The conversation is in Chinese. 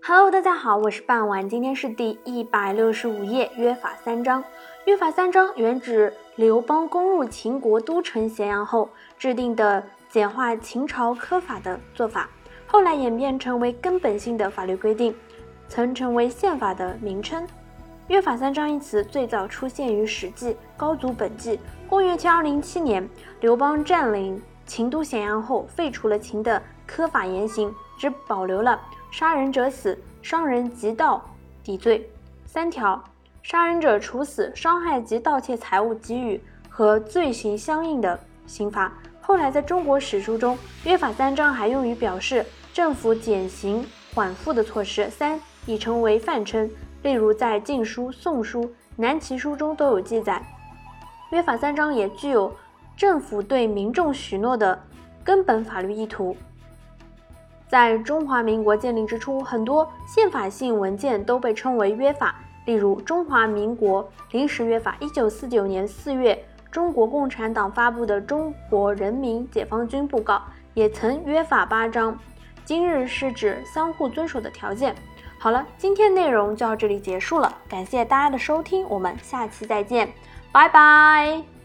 Hello，大家好，我是半晚，今天是第一百六十五页，约法三章。约法三章原指刘邦攻入秦国都城咸阳后制定的简化秦朝苛法的做法，后来演变成为根本性的法律规定，曾成为宪法的名称。约法三章一词最早出现于《史记·高祖本纪》，公元前二零七年，刘邦占领秦都咸阳后，废除了秦的苛法严刑，只保留了。杀人者死，伤人及盗抵罪三条；杀人者处死，伤害及盗窃财物给予和罪行相应的刑罚。后来在中国史书中，约法三章还用于表示政府减刑缓赋的措施。三已成为范称，例如在《晋书》《宋书》《南齐书》中都有记载。约法三章也具有政府对民众许诺的根本法律意图。在中华民国建立之初，很多宪法性文件都被称为约法。例如，《中华民国临时约法》，一九四九年四月中国共产党发布的《中国人民解放军布告》也曾约法八章。今日是指相互遵守的条件。好了，今天内容就到这里结束了，感谢大家的收听，我们下期再见，拜拜。